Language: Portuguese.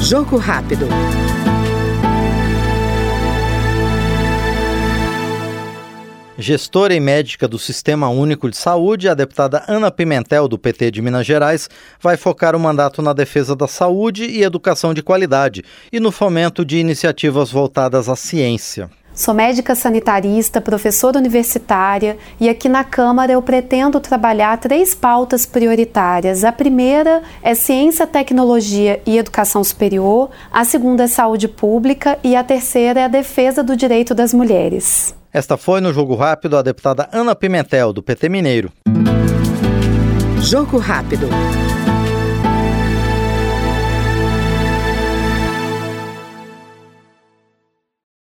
Jogo rápido. Gestora e médica do Sistema Único de Saúde, a deputada Ana Pimentel, do PT de Minas Gerais, vai focar o mandato na defesa da saúde e educação de qualidade e no fomento de iniciativas voltadas à ciência. Sou médica sanitarista, professora universitária e aqui na Câmara eu pretendo trabalhar três pautas prioritárias. A primeira é ciência, tecnologia e educação superior, a segunda é saúde pública e a terceira é a defesa do direito das mulheres. Esta foi no Jogo Rápido a deputada Ana Pimentel, do PT Mineiro. Jogo Rápido.